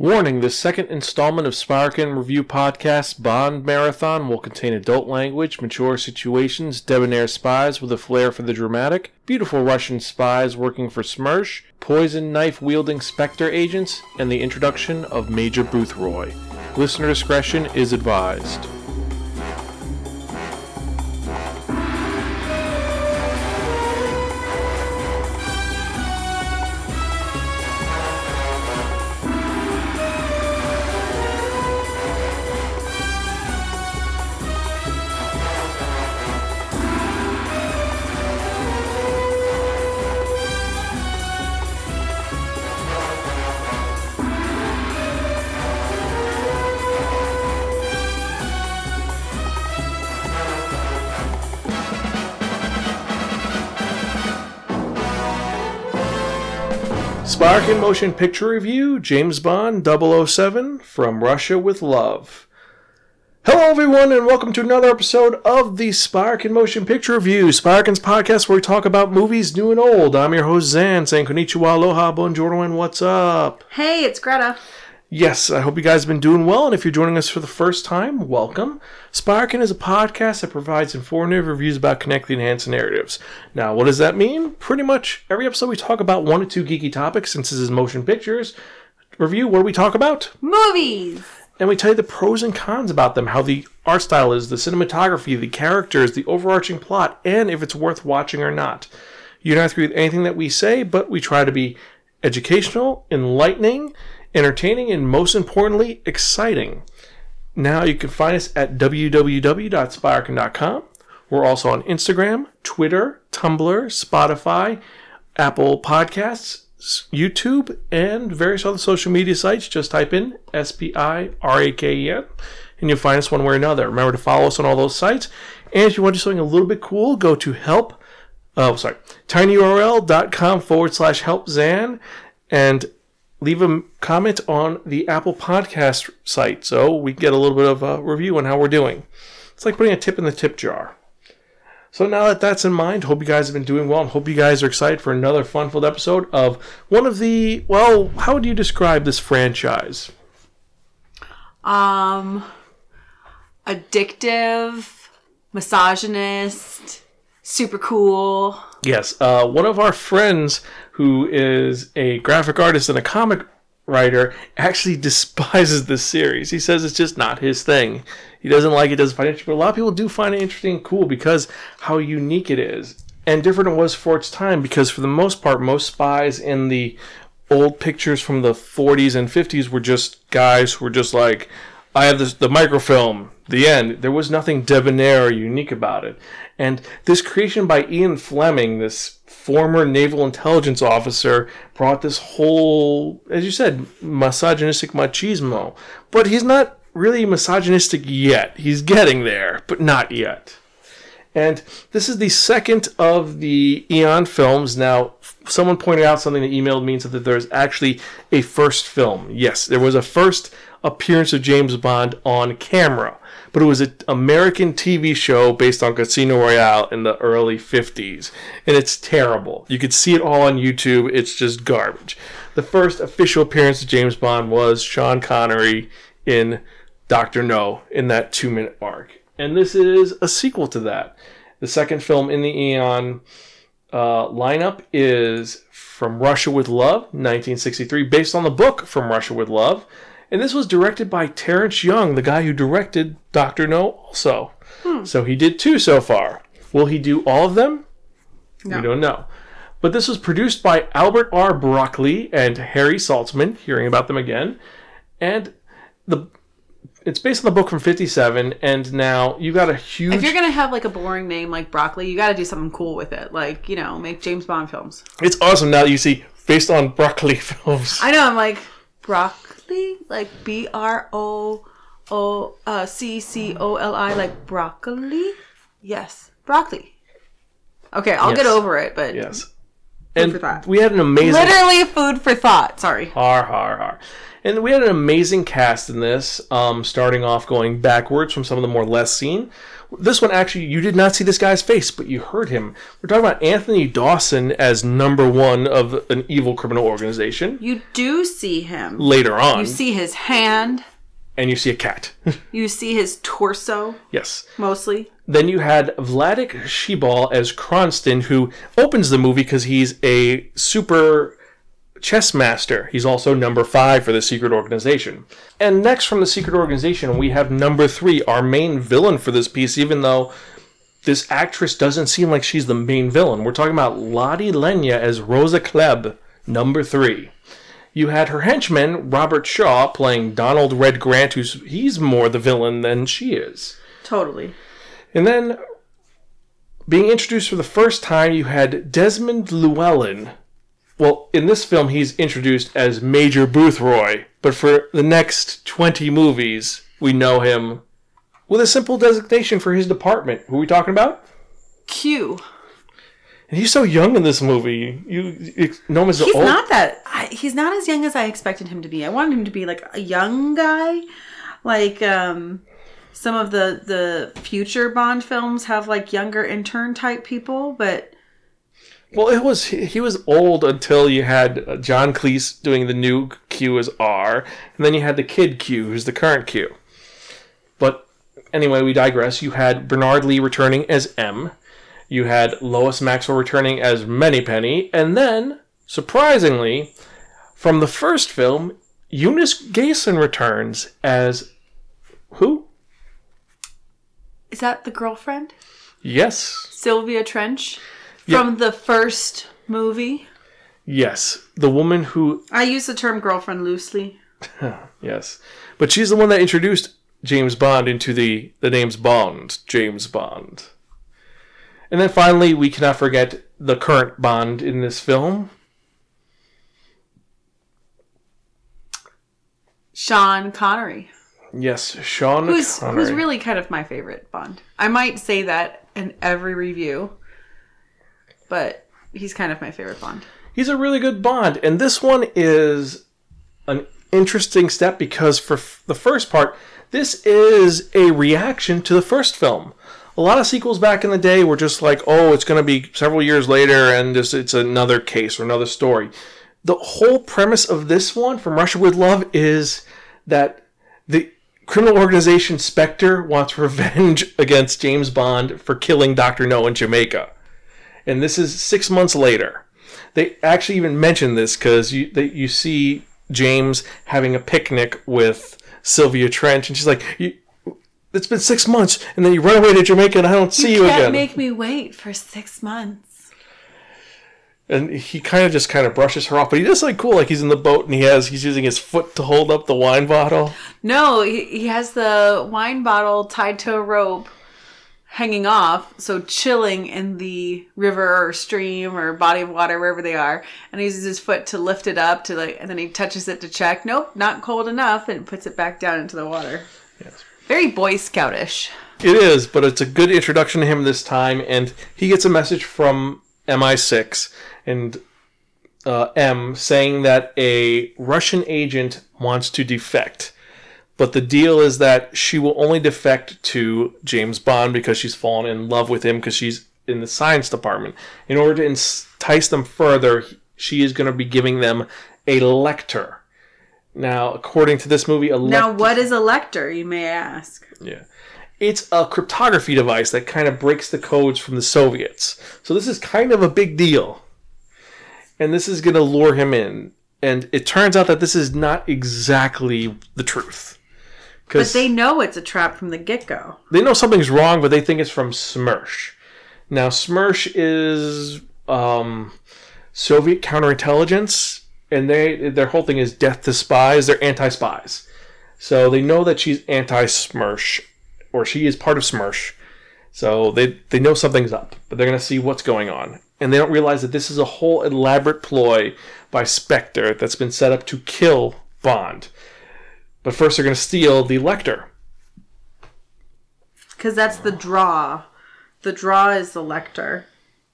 Warning this second installment of Sparkin Review Podcast Bond Marathon will contain adult language, mature situations, debonair spies with a flair for the dramatic, beautiful Russian spies working for Smersh, poison knife wielding Spectre agents, and the introduction of Major Boothroyd. Listener discretion is advised. In Motion Picture Review, James Bond 007 from Russia with Love. Hello, everyone, and welcome to another episode of the Spark in Motion Picture Review, Sparkin's podcast where we talk about movies new and old. I'm your host, Xan, saying konnichiwa, aloha, buongiorno, and what's up? Hey, it's Greta. Yes, I hope you guys have been doing well, and if you're joining us for the first time, welcome. Sparkin is a podcast that provides informative reviews about connecting enhanced narratives. Now, what does that mean? Pretty much every episode we talk about one or two geeky topics, since this is motion pictures review. What do we talk about? Movies. And we tell you the pros and cons about them, how the art style is, the cinematography, the characters, the overarching plot, and if it's worth watching or not. You don't have to agree with anything that we say, but we try to be educational, enlightening, entertaining, and most importantly, exciting. Now you can find us at www.sparkin.com. We're also on Instagram, Twitter, Tumblr, Spotify, Apple Podcasts, YouTube, and various other social media sites. Just type in S P I R A K E N, and you'll find us one way or another. Remember to follow us on all those sites. And if you want to do something a little bit cool, go to help. Oh, sorry, tinyurl.com forward slash help Xan, and leave a comment on the Apple Podcast site so we get a little bit of a review on how we're doing. It's like putting a tip in the tip jar. So now that that's in mind, hope you guys have been doing well and hope you guys are excited for another fun-filled episode of one of the well, how would you describe this franchise? Um, addictive, misogynist, super cool. Yes, uh, one of our friends who is a graphic artist and a comic writer actually despises this series. He says it's just not his thing. He doesn't like it, doesn't find it interesting. But a lot of people do find it interesting and cool because how unique it is. And different it was for its time because for the most part, most spies in the old pictures from the 40s and 50s were just guys who were just like, I have this, the microfilm, the end. There was nothing debonair or unique about it. And this creation by Ian Fleming, this former naval intelligence officer, brought this whole, as you said, misogynistic machismo. But he's not really misogynistic yet. He's getting there, but not yet. And this is the second of the Eon films. Now, someone pointed out something that emailed me said that there's actually a first film. Yes, there was a first appearance of James Bond on camera, but it was an American TV show based on Casino Royale in the early 50s, and it's terrible. You could see it all on YouTube, it's just garbage. The first official appearance of James Bond was Sean Connery in Dr. No in that two minute arc. And this is a sequel to that. The second film in the Eon uh, lineup is From Russia with Love, 1963, based on the book From Russia with Love. And this was directed by Terence Young, the guy who directed Dr. No also. Hmm. So he did two so far. Will he do all of them? No. We don't know. But this was produced by Albert R. Broccoli and Harry Saltzman, hearing about them again. And the it's based on the book from 57 and now you got a huge If you're gonna have like a boring name like broccoli, you got to do something cool with it. Like you know, make James Bond films. it's awesome now that you see based on broccoli films I know. I'm like broccoli, like B R O O uh, C C O L I, like broccoli. Yes, broccoli. Okay, I'll get over it, but yes and we had an amazing literally food for thought. Sorry. har har har And we had an amazing cast in this, um, starting off going backwards from some of the more less seen. This one, actually, you did not see this guy's face, but you heard him. We're talking about Anthony Dawson as number one of an evil criminal organization You do see him. later on. You see his hand. and you see a cat. You see his torso, yes. mostly. Then you had Vladek Sheybal as Kronsteen, who opens the movie because he's a super chess master. He's also number five for the secret organization. And next from the secret organization, we have number three, our main villain for this piece, even though this actress doesn't seem like she's the main villain. We're talking about Lotte Lenya as Rosa Klebb, number three. You had her henchman, Robert Shaw, playing Donald Red Grant, who's he's more the villain than she is. Totally. And then, being introduced for the first time, you had Desmond Llewellyn. Well, in this film, he's introduced as Major Boothroyd, but for the next 20 movies, we know him with a simple designation for his department. Who are we talking about? Q. And he's so young in this movie. You, you know him as He's old. not that. I, he's not as young as I expected him to be. I wanted him to be like a young guy, like um, some of the the future Bond films have like younger intern type people. But Well, it was he he was old until you had uh, John Cleese doing the new Q as R, and then you had the kid Q, who's the current Q. But anyway, we digress. You had Bernard Lee returning as M. You had Lois Maxwell returning as Moneypenny, and then, surprisingly, from the first film, Eunice Gayson returns as who? is that the girlfriend Yes, Sylvia Trench Yeah. from the first movie? yes, the woman who I use the term girlfriend loosely. Yes. But she's the one that introduced James Bond into the, the name's Bond, James Bond. And then finally, we cannot forget the current Bond in this film. Sean Connery, Yes, Sean who's Connery. who's really kind of my favorite Bond. I might say that in every review, but he's kind of my favorite Bond. He's a really good Bond, and this one is an interesting step because for f- the first part, this is a reaction to the first film. A lot of sequels back in the day were just like, oh, it's going to be several years later, and just it's another case or another story. The whole premise of this one, from Russia with Love, is that the criminal organization Spectre wants revenge against James Bond for killing Dr. No in Jamaica and this is six months later. They actually even mention this because you they, you see James having a picnic with Sylvia Trench, and she's like, you, "It's been six months, and then you run away to Jamaica, and I don't see you, again. can't again." make me wait for six months. and he kind of just kind of brushes her off, but he does like cool, like he's in the boat and he has he's using his foot to hold up the wine bottle. No, he, he has the wine bottle tied to a rope hanging off, so chilling in the river or stream or body of water, wherever they are. And he uses his foot to lift it up to like, and then he touches it to check. Nope, not cold enough, and puts it back down into the water. Yes. Very Boy Scoutish. It is, but it's a good introduction to him this time, and he gets a message from MI6 and uh, M saying that a Russian agent wants to defect. But the deal is that she will only defect to James Bond because she's fallen in love with him because she's in the science department. In order to entice them further, she is going to be giving them a Lektor. Now, according to this movie, a Now, what is a Lektor, you may ask? Yeah. It's a cryptography device that kind of breaks the codes from the Soviets. So this is kind of a big deal. And this is going to lure him in. And it turns out that this is not exactly the truth. But they know it's a trap from the get go. They know something's wrong, but they think it's from Smersh. Now, Smersh is um, Soviet counterintelligence, and they their whole thing is death to spies. They're anti-spies. So they know that she's anti-Smersh, or she is part of Smersh. So they they know something's up, but they're gonna see what's going on, and they don't realize that this is a whole elaborate ploy by Spectre that's been set up to kill Bond. But first, they're gonna steal the Lektor. Because that's the draw. The draw is the Lektor.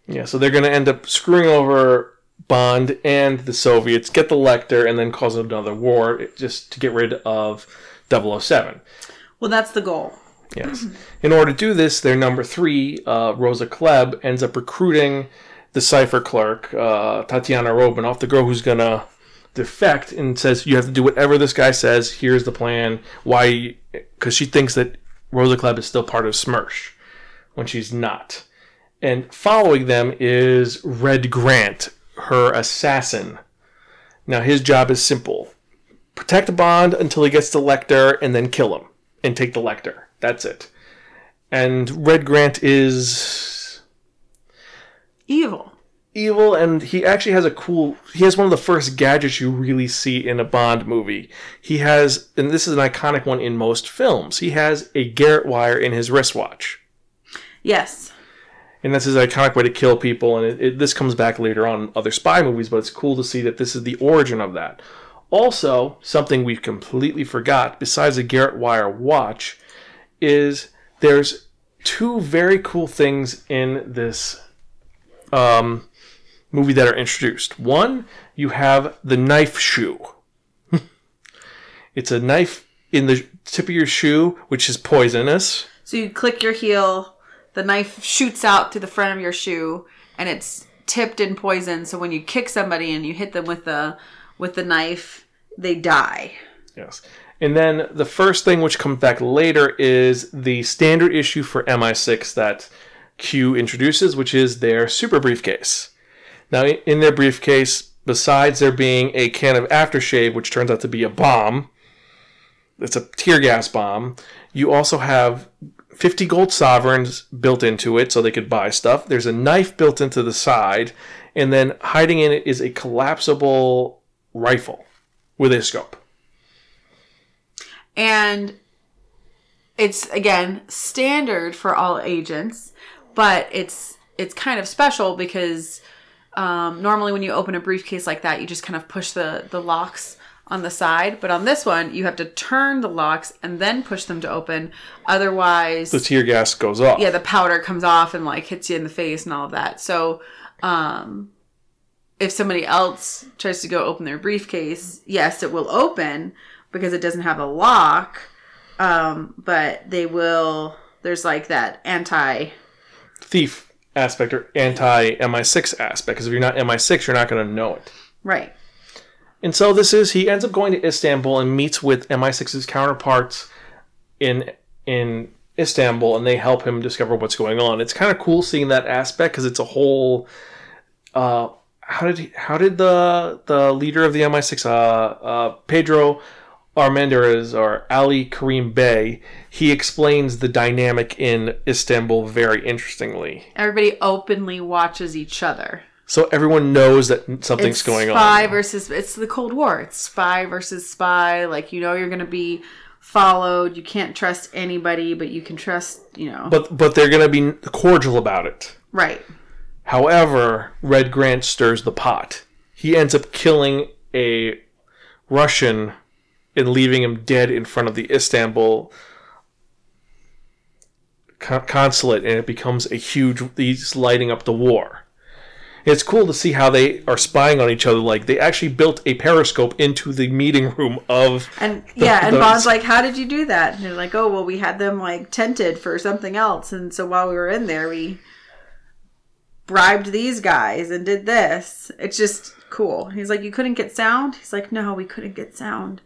Yeah, so they're gonna end up screwing over Bond and the Soviets get the Lektor and then cause another war just to get rid of 007. Well, that's the goal. Yes. In order to do this, their number three, uh, Rosa Klebb, ends up recruiting the cipher clerk, uh, Tatiana Romanoff, the girl who's going to defect, and says, You have to do whatever this guy says. Here's the plan. Why? Because she thinks that Rosa Klebb is still part of SMERSH when she's not. And following them is Red Grant, her assassin. Now, his job is simple protect Bond until he gets the Lektor and then kill him and take the Lektor. That's it. And Red Grant is Evil. Evil and he actually has a cool he has one of the first gadgets you really see in a Bond movie. He has and this is an iconic one in most films. He has a garrote wire in his wristwatch. Yes. And that's his iconic way to kill people. And it, it, this comes back later on in other spy movies, but it's cool to see that this is the origin of that. Also, something we've completely forgot, besides a garrote Wire watch, is there's two very cool things in this um, movie that are introduced. One, you have the knife shoe. it's a knife in the tip of your shoe, which is poisonous. So you click your heel, the knife shoots out through the front of your shoe, and it's tipped in poison. So when you kick somebody and you hit them with the with the knife, they die. Yes. And then the first thing which comes back later is the standard issue for MI6 that Q introduces, which is their super briefcase. Now, in their briefcase, besides there being a can of aftershave, which turns out to be a bomb, it's a tear gas bomb, you also have 50 gold sovereigns built into it so they could buy stuff. There's a knife built into the side, and then hiding in it is a collapsible rifle with a scope. and it's again standard for all agents but it's it's kind of special because um, normally when you open a briefcase like that you just kind of push the the locks on the side but on this one you have to turn the locks and then push them to open. Otherwise The tear gas goes off. yeah the powder comes off and like hits you in the face and all of that. So um if somebody else tries to go open their briefcase yes it will open because it doesn't have a lock um but they will there's like that anti thief aspect or anti MI6 aspect. Because if you're not MI6, you're not going to know it. right And so this is he ends up going to Istanbul and meets with MI6's counterparts in in Istanbul, and they help him discover what's going on. It's kind of cool seeing that aspect because it's a whole. Uh, how did he, how did the the leader of the MI6 uh, uh, Pedro Armendariz or Ali Kerim Bey he explains the dynamic in Istanbul very interestingly. everybody openly watches each other So everyone knows that something's it's going spy on. versus it's the cold war it's spy versus spy like you know you're gonna be followed you can't trust anybody but you can trust you know But but they're going to be cordial about it. right However, Red Grant stirs the pot. He ends up killing a Russian and leaving him dead in front of the Istanbul consulate, and it becomes a huge. He's lighting up the war. It's cool to see how they are spying on each other. Like they actually built a periscope into the meeting room of. And yeah, and the- Bond's like, "How did you do that?" And they're like, "Oh, well, we had them like tented for something else, and so while we were in there, we bribed these guys and did this." It's just cool. He's like, "You couldn't get sound." He's like, "No, we couldn't get sound."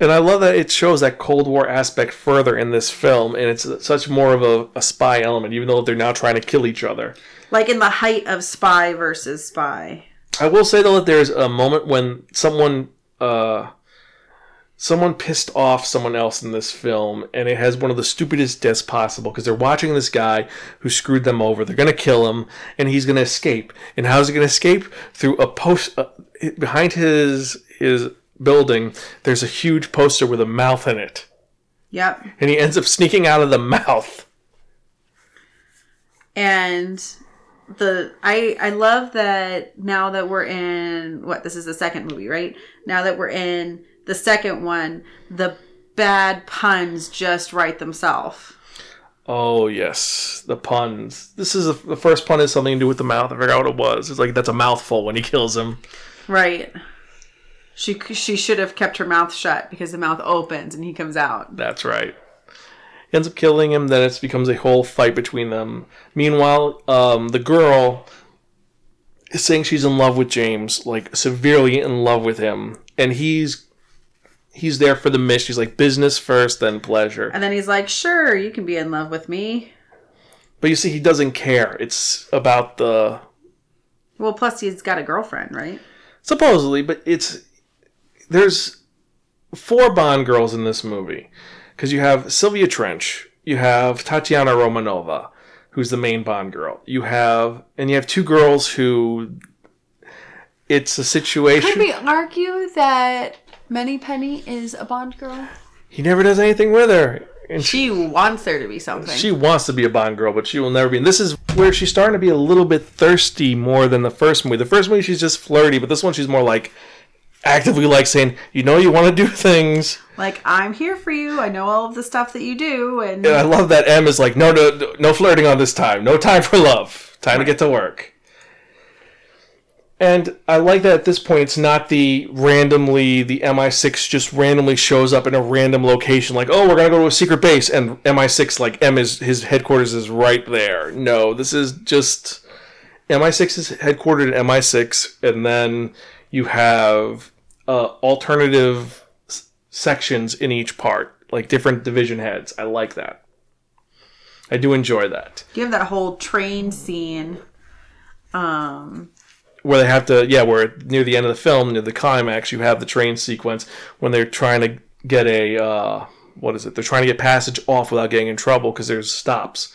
And I love that it shows that Cold War aspect further in this film, and it's such more of a, a spy element, even though they're now trying to kill each other. Like in the height of spy versus spy. I will say though that there's a moment when someone uh someone pissed off someone else in this film and it has one of the stupidest deaths possible because they're watching this guy who screwed them over. They're going to kill him and he's going to escape. And how's he going to escape? Through a post uh, behind his his building there's a huge poster with a mouth in it. Yep. And he ends up sneaking out of the mouth. and the I I love that now that we're in what this is the second movie, right? Now that we're in the second one, the bad puns just write themselves. Oh yes, the puns. This is a, the first pun is something to do with the mouth. I forgot what it was. It's like that's a mouthful when he kills him. Right. She she should have kept her mouth shut because the mouth opens and he comes out. That's right. He ends up killing him. Then it becomes a whole fight between them. Meanwhile, um, the girl is saying she's in love with James, like severely in love with him, and he's he's there for the mission. He's like business first, then pleasure. And then he's like, "Sure, you can be in love with me." But you see, he doesn't care. It's about the Well, plus he's got a girlfriend, right? supposedly, but it's there's four Bond girls in this movie because you have Sylvia Trench, you have Tatiana Romanova, who's the main Bond girl. You have and you have two girls who it's a situation. Could we argue that Moneypenny is a Bond girl? He never does anything with her. And she, She wants there to be something. she wants to be a Bond girl, but she will never be. And this is where she's starting to be a little bit thirsty more than the first movie. The first movie she's just flirty, but this one she's more like actively like saying, "You know, you want to do things." like, I'm here for you. I know all of the stuff that you do, and And I love that M is like, no, no, no flirting on this time. No time for love. Time to get to work. And I like that at this point, it's not the randomly, the MI6 just randomly shows up in a random location, like, oh, we're going to go to a secret base, and MI6, like, M is, his headquarters is right there. No, this is just, MI6 is headquartered in MI6, and then you have uh, alternative s- sections in each part, like different division heads. I like that. I do enjoy that. you have that whole train scene. Um, Where they have to, yeah, where near the end of the film, near the climax, you have the train sequence when they're trying to get a, uh, what is it? They're trying to get passage off without getting in trouble because there's stops.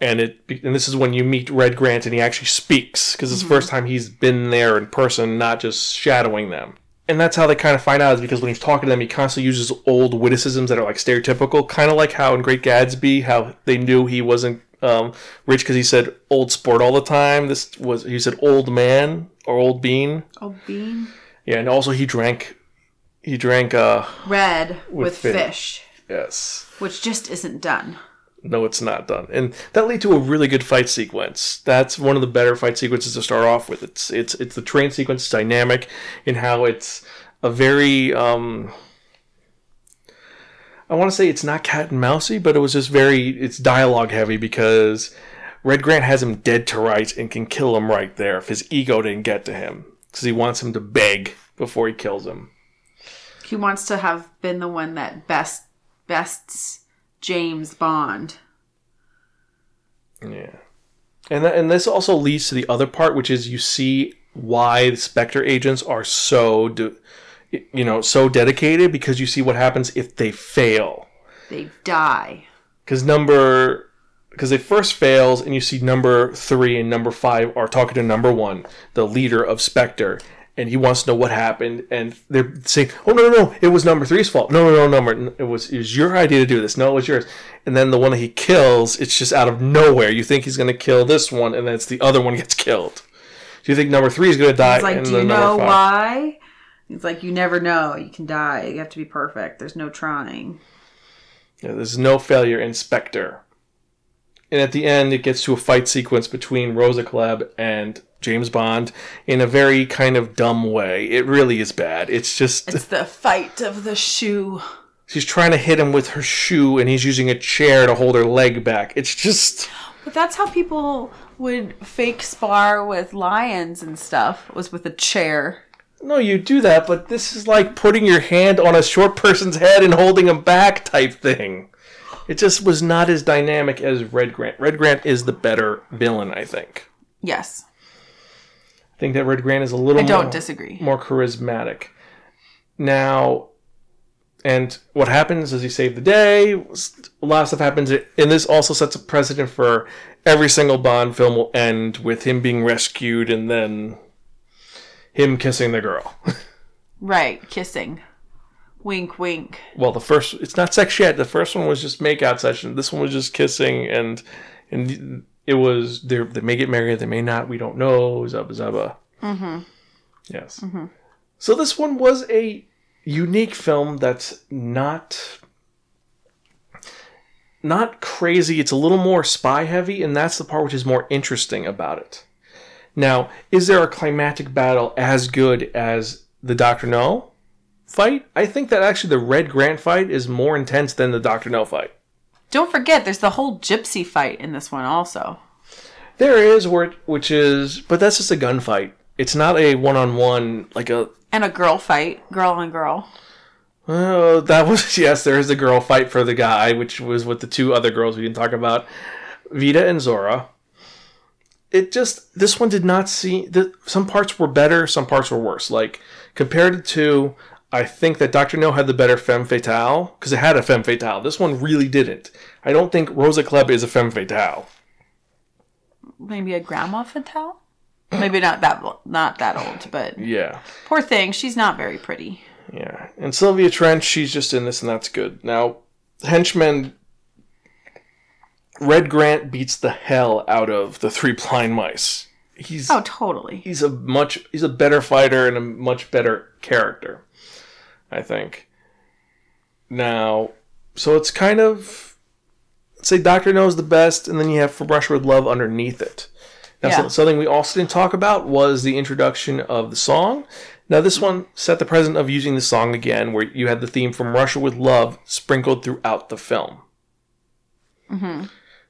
And it, and this is when you meet Red Grant and he actually speaks because it's the first time he's been there in person, not just shadowing them. And that's how they kind of find out is because when he's talking to them, he constantly uses old witticisms that are like stereotypical, kind of like how in Great Gatsby, how they knew he wasn't um, rich because he said old sport all the time. This was he said old man or old bean. oh, bean Yeah, and also he drank he drank uh red with, fish. fish, yes. which just isn't done. No, it's not done, and that led to a really good fight sequence. That's one of the better fight sequences to start off with. It's it's it's the train sequence dynamic in how it's a very um. I want to say it's not cat and mousey, but it was just very it's dialogue heavy because Red Grant has him dead to rights and can kill him right there if his ego didn't get to him because he wants him to beg before he kills him. He wants to have been the one that best bests James Bond. Yeah, and that, and this also leads to the other part, which is you see why the Spectre agents are so, de- you know, so dedicated because you see what happens if they fail. They die. Because number, because they first fails, and you see number three and number five are talking to number one, the leader of Spectre, and he wants to know what happened, and they're saying, "Oh no, no, no, it was number three's fault. No, no, no, number, it was it was your idea to do this. No, it was yours." And then the one that he kills, it's just out of nowhere. You think he's going to kill this one, and then it's the other one gets killed. Do you think number three is going to die? It's like, do you know why? It's like you never know. You can die. You have to be perfect. There's no trying. Yeah, there's no failure in Spectre. And at the end, it gets to a fight sequence between Rosa Klebb and James Bond in a very kind of dumb way. It really is bad. It's just It's the fight of the shoe. she's trying to hit him with her shoe, and he's using a chair to hold her leg back. It's just But that's how people would fake spar with lions and stuff. Was with a chair. no, you do that, but this is like putting your hand on a short person's head and holding him back type thing. It just was not as dynamic as Red Grant. Red Grant is the better villain, I think. Yes, think that Red Grant is a little I don't more, disagree. more charismatic. Now, and what happens is he saved the day. A lot of stuff happens, and this also sets a precedent for every single Bond film will end with him being rescued and then him kissing the girl. Right, kissing. Wink, wink. well, the first it's not sex yet. The first one was just makeout session. This one was just kissing, and and it was they they may get married, they may not. We don't know. zaba zaba. Mm-hmm. Yes. So this one was a unique film that's not not crazy. It's a little more spy heavy, and that's the part which is more interesting about it. Now, is there a climatic battle as good as the Doctor No fight? I think that actually the Red Grant fight is more intense than the Doctor No fight. Don't forget, there's the whole gypsy fight in this one also. There is, which is, but that's just a gunfight. It's not a one-on-one like a. And a girl fight, girl on girl. Oh, that was yes. There is a girl fight for the guy, which was with the two other girls we didn't talk about, Vita and Zora. It just this one did not see the some parts were better, some parts were worse. Like compared to, I think that Doctor No had the better femme fatale because it had a femme fatale. This one really didn't. I don't think Rosa Klebb is a femme fatale. Maybe a grandma fatale. Maybe not that not that old, but Yeah. poor thing, she's not very pretty. Yeah, and Sylvia Trench, she's just in this, and that's good. Now, Henchman, Red Grant beats the hell out of the three blind mice. He's Oh, totally. he's a much he's a better fighter and a much better character, I think. Now, so it's kind of say Doctor knows the best, and then you have From Russia with Love underneath it. Now, Yeah. so- something we also didn't talk about was the introduction of the song. Now, this one set the precedent of using the song again, where you had the theme from Russia with Love sprinkled throughout the film. Mm-hmm.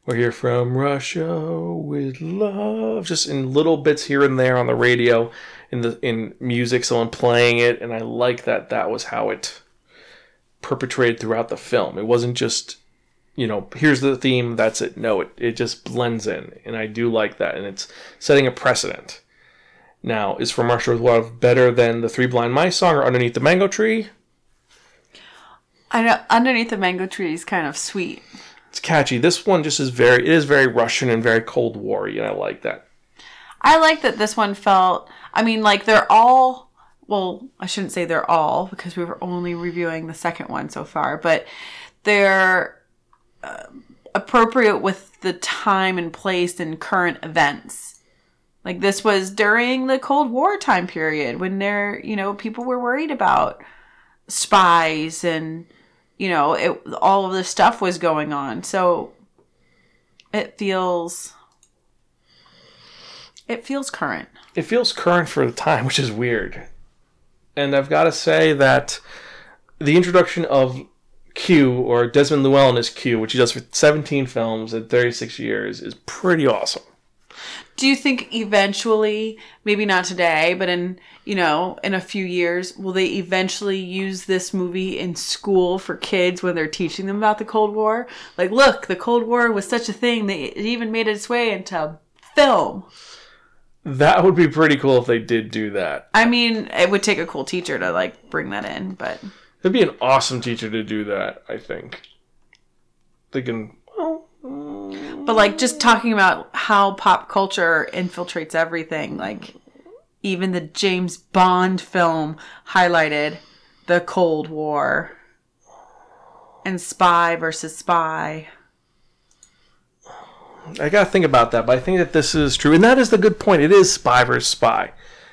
We're here from Russia with love, just in little bits here and there on the radio, in the in music, someone playing it, and I like that. That was how it perpetrated throughout the film. It wasn't just, you know, here's the theme, that's it. No, it it just blends in, and I do like that, and it's setting a precedent. Now, is From Russia with Love better than the Three Blind Mice song or Underneath the Mango Tree? I know underneath the mango tree is kind of sweet. It's catchy. This one just is very, it is very Russian and very Cold War, and I like that. I like that this one felt. I mean, like they're all. Well, I shouldn't say they're all because we were only reviewing the second one so far, but they're uh, appropriate with the time and place and current events. Like this was during the Cold War time period when there, you know, people were worried about spies and you know, it all of this stuff was going on. So it feels it feels current. it feels current for the time, which is weird. And I've got to say that the introduction of Q or Desmond Llewellyn as Q, which he does for 17 films in 36 years, is pretty awesome. Do you think eventually, maybe not today, but in, you know, in a few years, will they eventually use this movie in school for kids when they're teaching them about the Cold War? Like, look, the Cold War was such a thing that it even made its way into film. That would be pretty cool if they did do that. I mean, it would take a cool teacher to like bring that in, but It'd be an awesome teacher to do that, I think. They can, well, but like just talking about how pop culture infiltrates everything, like even the James Bond film highlighted the Cold War and spy versus spy. I gotta think about that, but I think that this is true. And that is the good point. It is spy versus spy.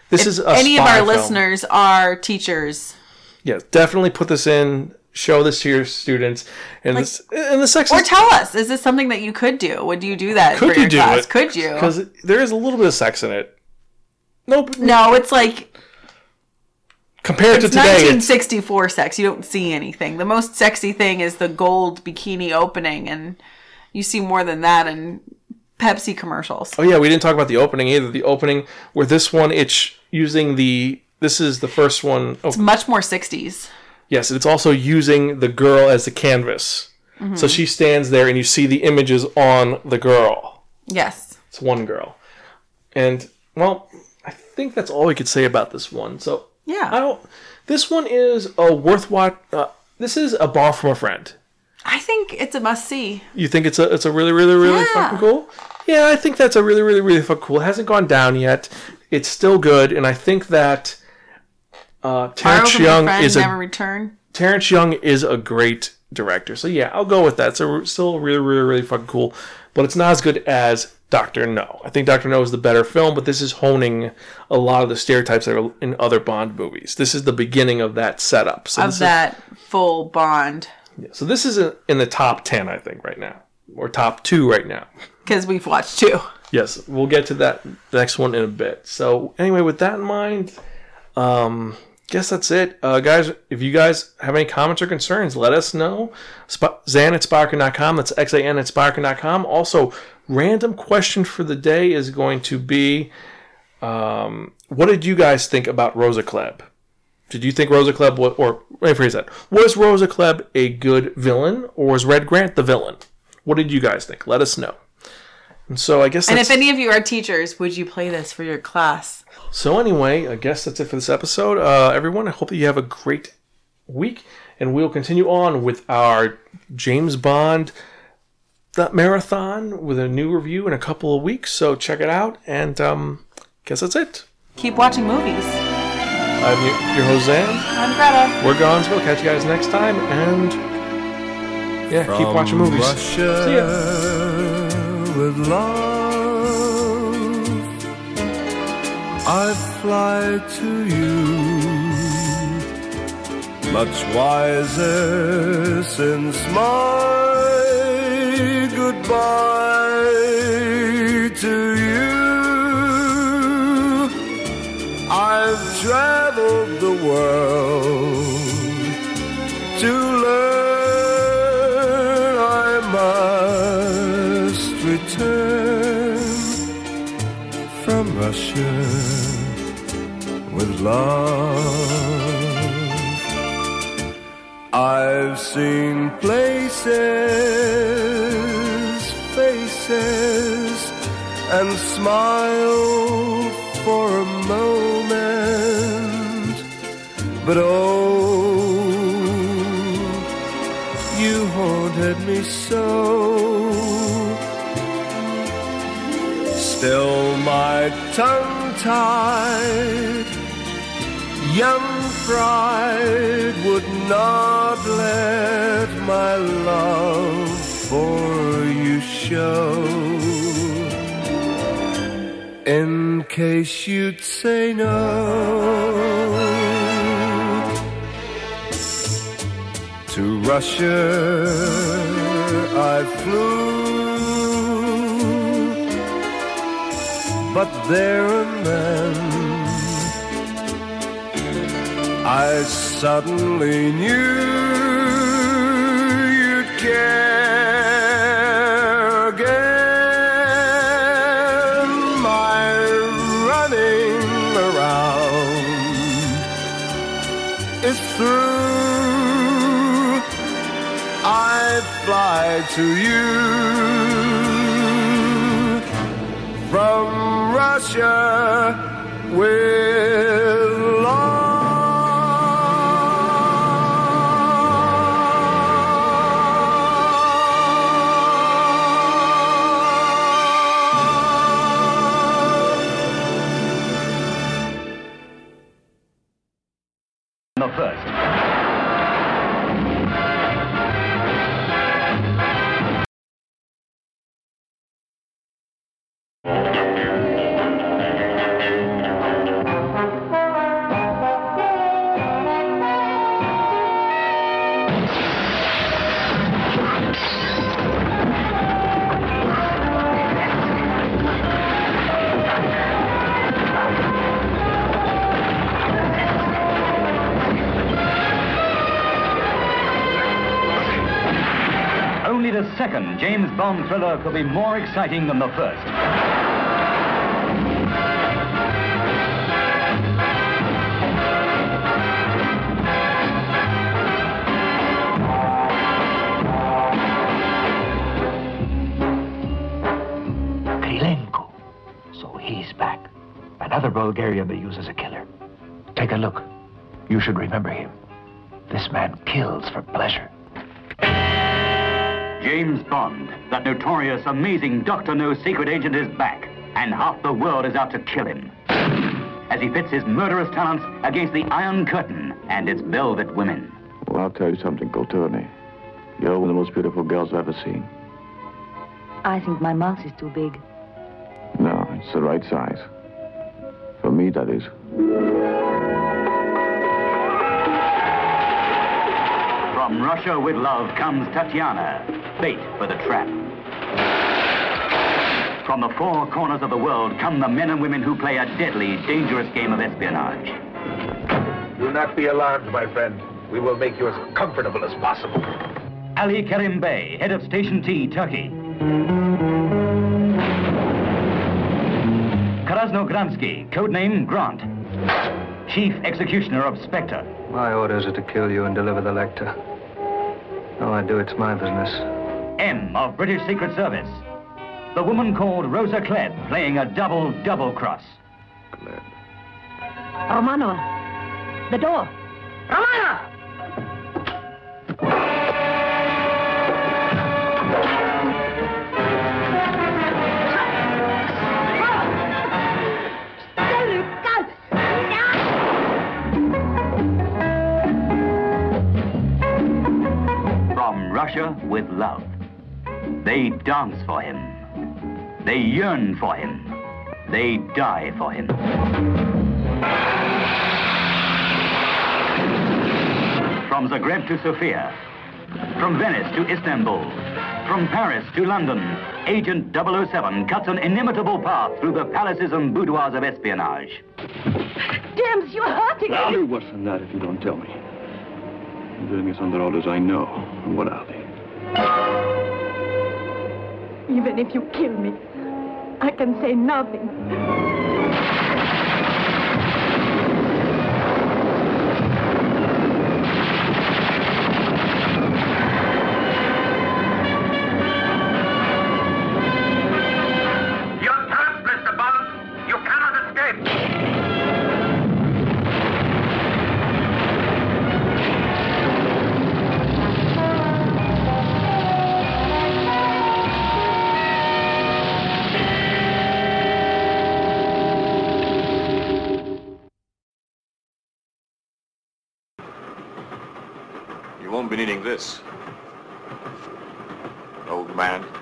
This is a Any of our film. listeners are teachers. Yes, definitely put this in. Show this to your students, and this and the sex Or tell us, is this something that you could do? Would you do that Could for you your do class? it? Could you? because there is a little bit of sex in it. Nope. No, it's like Compared to today, it's, 1964 sex. You don't see anything. The most sexy thing is the gold bikini opening, and you see more than that in Pepsi commercials. oh yeah, we didn't talk about the opening either. The opening where this one, it's using the. This is the first one. Oh, It's much more 60s. Yes, it's also using the girl as the canvas. Mm-hmm. So she stands there, and you see the images on the girl. Yes. It's one girl, and well, I think that's all we could say about this one. So yeah. I don't. This one is a worth watch. Uh, this is a bar from a friend. I think it's a must see. You think it's a it's a really really really Yeah. fucking cool? Yeah, I think that's a really really really fucking cool. It hasn't gone down yet. It's still good, and I think that uh, Terence Young is a never return. Terence Young is a great director. So yeah, I'll go with that. So still really really really fucking cool, but it's not as good as Doctor No. I think Doctor No is the better film, but this is honing a lot of the stereotypes that are in other Bond movies. This is the beginning of that setup. So Of this is- that full bond. Yeah, so this is in in the top 10, I think, right now, or top two right now. Because we've watched two. Yes, we'll get to that next one in a bit. So anyway, with that in mind, um, guess that's it, uh, guys. If you guys have any comments or concerns, let us know. Sp- Xan at Sparkin.com. That's X A N at Sparkin.com. Also, random question for the day is going to be, um, what did you guys think about Rosa Klebb? Did you think Rosa Klebb was, or rephrase that, was Rosa Klebb a good villain, or was Red Grant the villain? What did you guys think? Let us know. And so I guess And if any of you are teachers, would you play this for your class? so anyway, I guess that's it for this episode. Uh, everyone, I hope that you have a great week, and we'll continue on with our James Bond that marathon with a new review in a couple of weeks. So check it out, and um, guess that's it. Keep watching movies. I'm your, your host Xan. I'm Greta. We're gone. So we'll catch you guys next time, and yeah, keep watching movies. Russia See ya. With love, I fly to you, much wiser since my goodbye to you. I've traveled the world with love. I've seen places, faces, and smiled for a moment, but oh, you haunted me so. Still my tongue tied, young pride would not let my love for you show. In case you'd say no. To Russia I flew, but there a man. I suddenly knew you'd care again. My running around is through. I fly to you Russia with love. the first. Bond thriller could be more exciting than the first. Krilencu. So he's back. Another Bulgarian they use as a killer. Take a look. You should remember him. This man kills for pleasure. James Bond, that notorious, amazing Doctor No secret agent, is back, and half the world is out to kill him. As he pits his murderous talents against the Iron Curtain and its velvet women. Well, I'll tell you something, Coturni. You're one of the most beautiful girls I've ever seen. I think my mouth is too big. No, it's the right size. For me, that is. From From Russia with love comes Tatiana, bait for the trap. From the four corners of the world come the men and women who play a deadly, dangerous game of espionage. Do not be alarmed, my friend. We will make you as comfortable as possible. Ali Kerim Bey, head of Station T, Turkey. Krasnogransky, codename Grant. Chief executioner of Spectre. My orders are to kill you and deliver the Lektor. All I do, it's my business. M of British Secret Service. The woman called Rosa Klebb, playing a double double cross. Klebb. Romano, the door. Romano! Russia with love. They dance for him. They yearn for him. They die for him. From Zagreb to Sofia. From Venice to Istanbul. From Paris to London. Agent 007 cuts an inimitable path through the palaces and boudoirs of espionage. James, you're hurting me. I'll do worse than that if you don't tell me. I'm doing this under orders I know. And what are they? Even if you kill me, I can say nothing. This. Old man.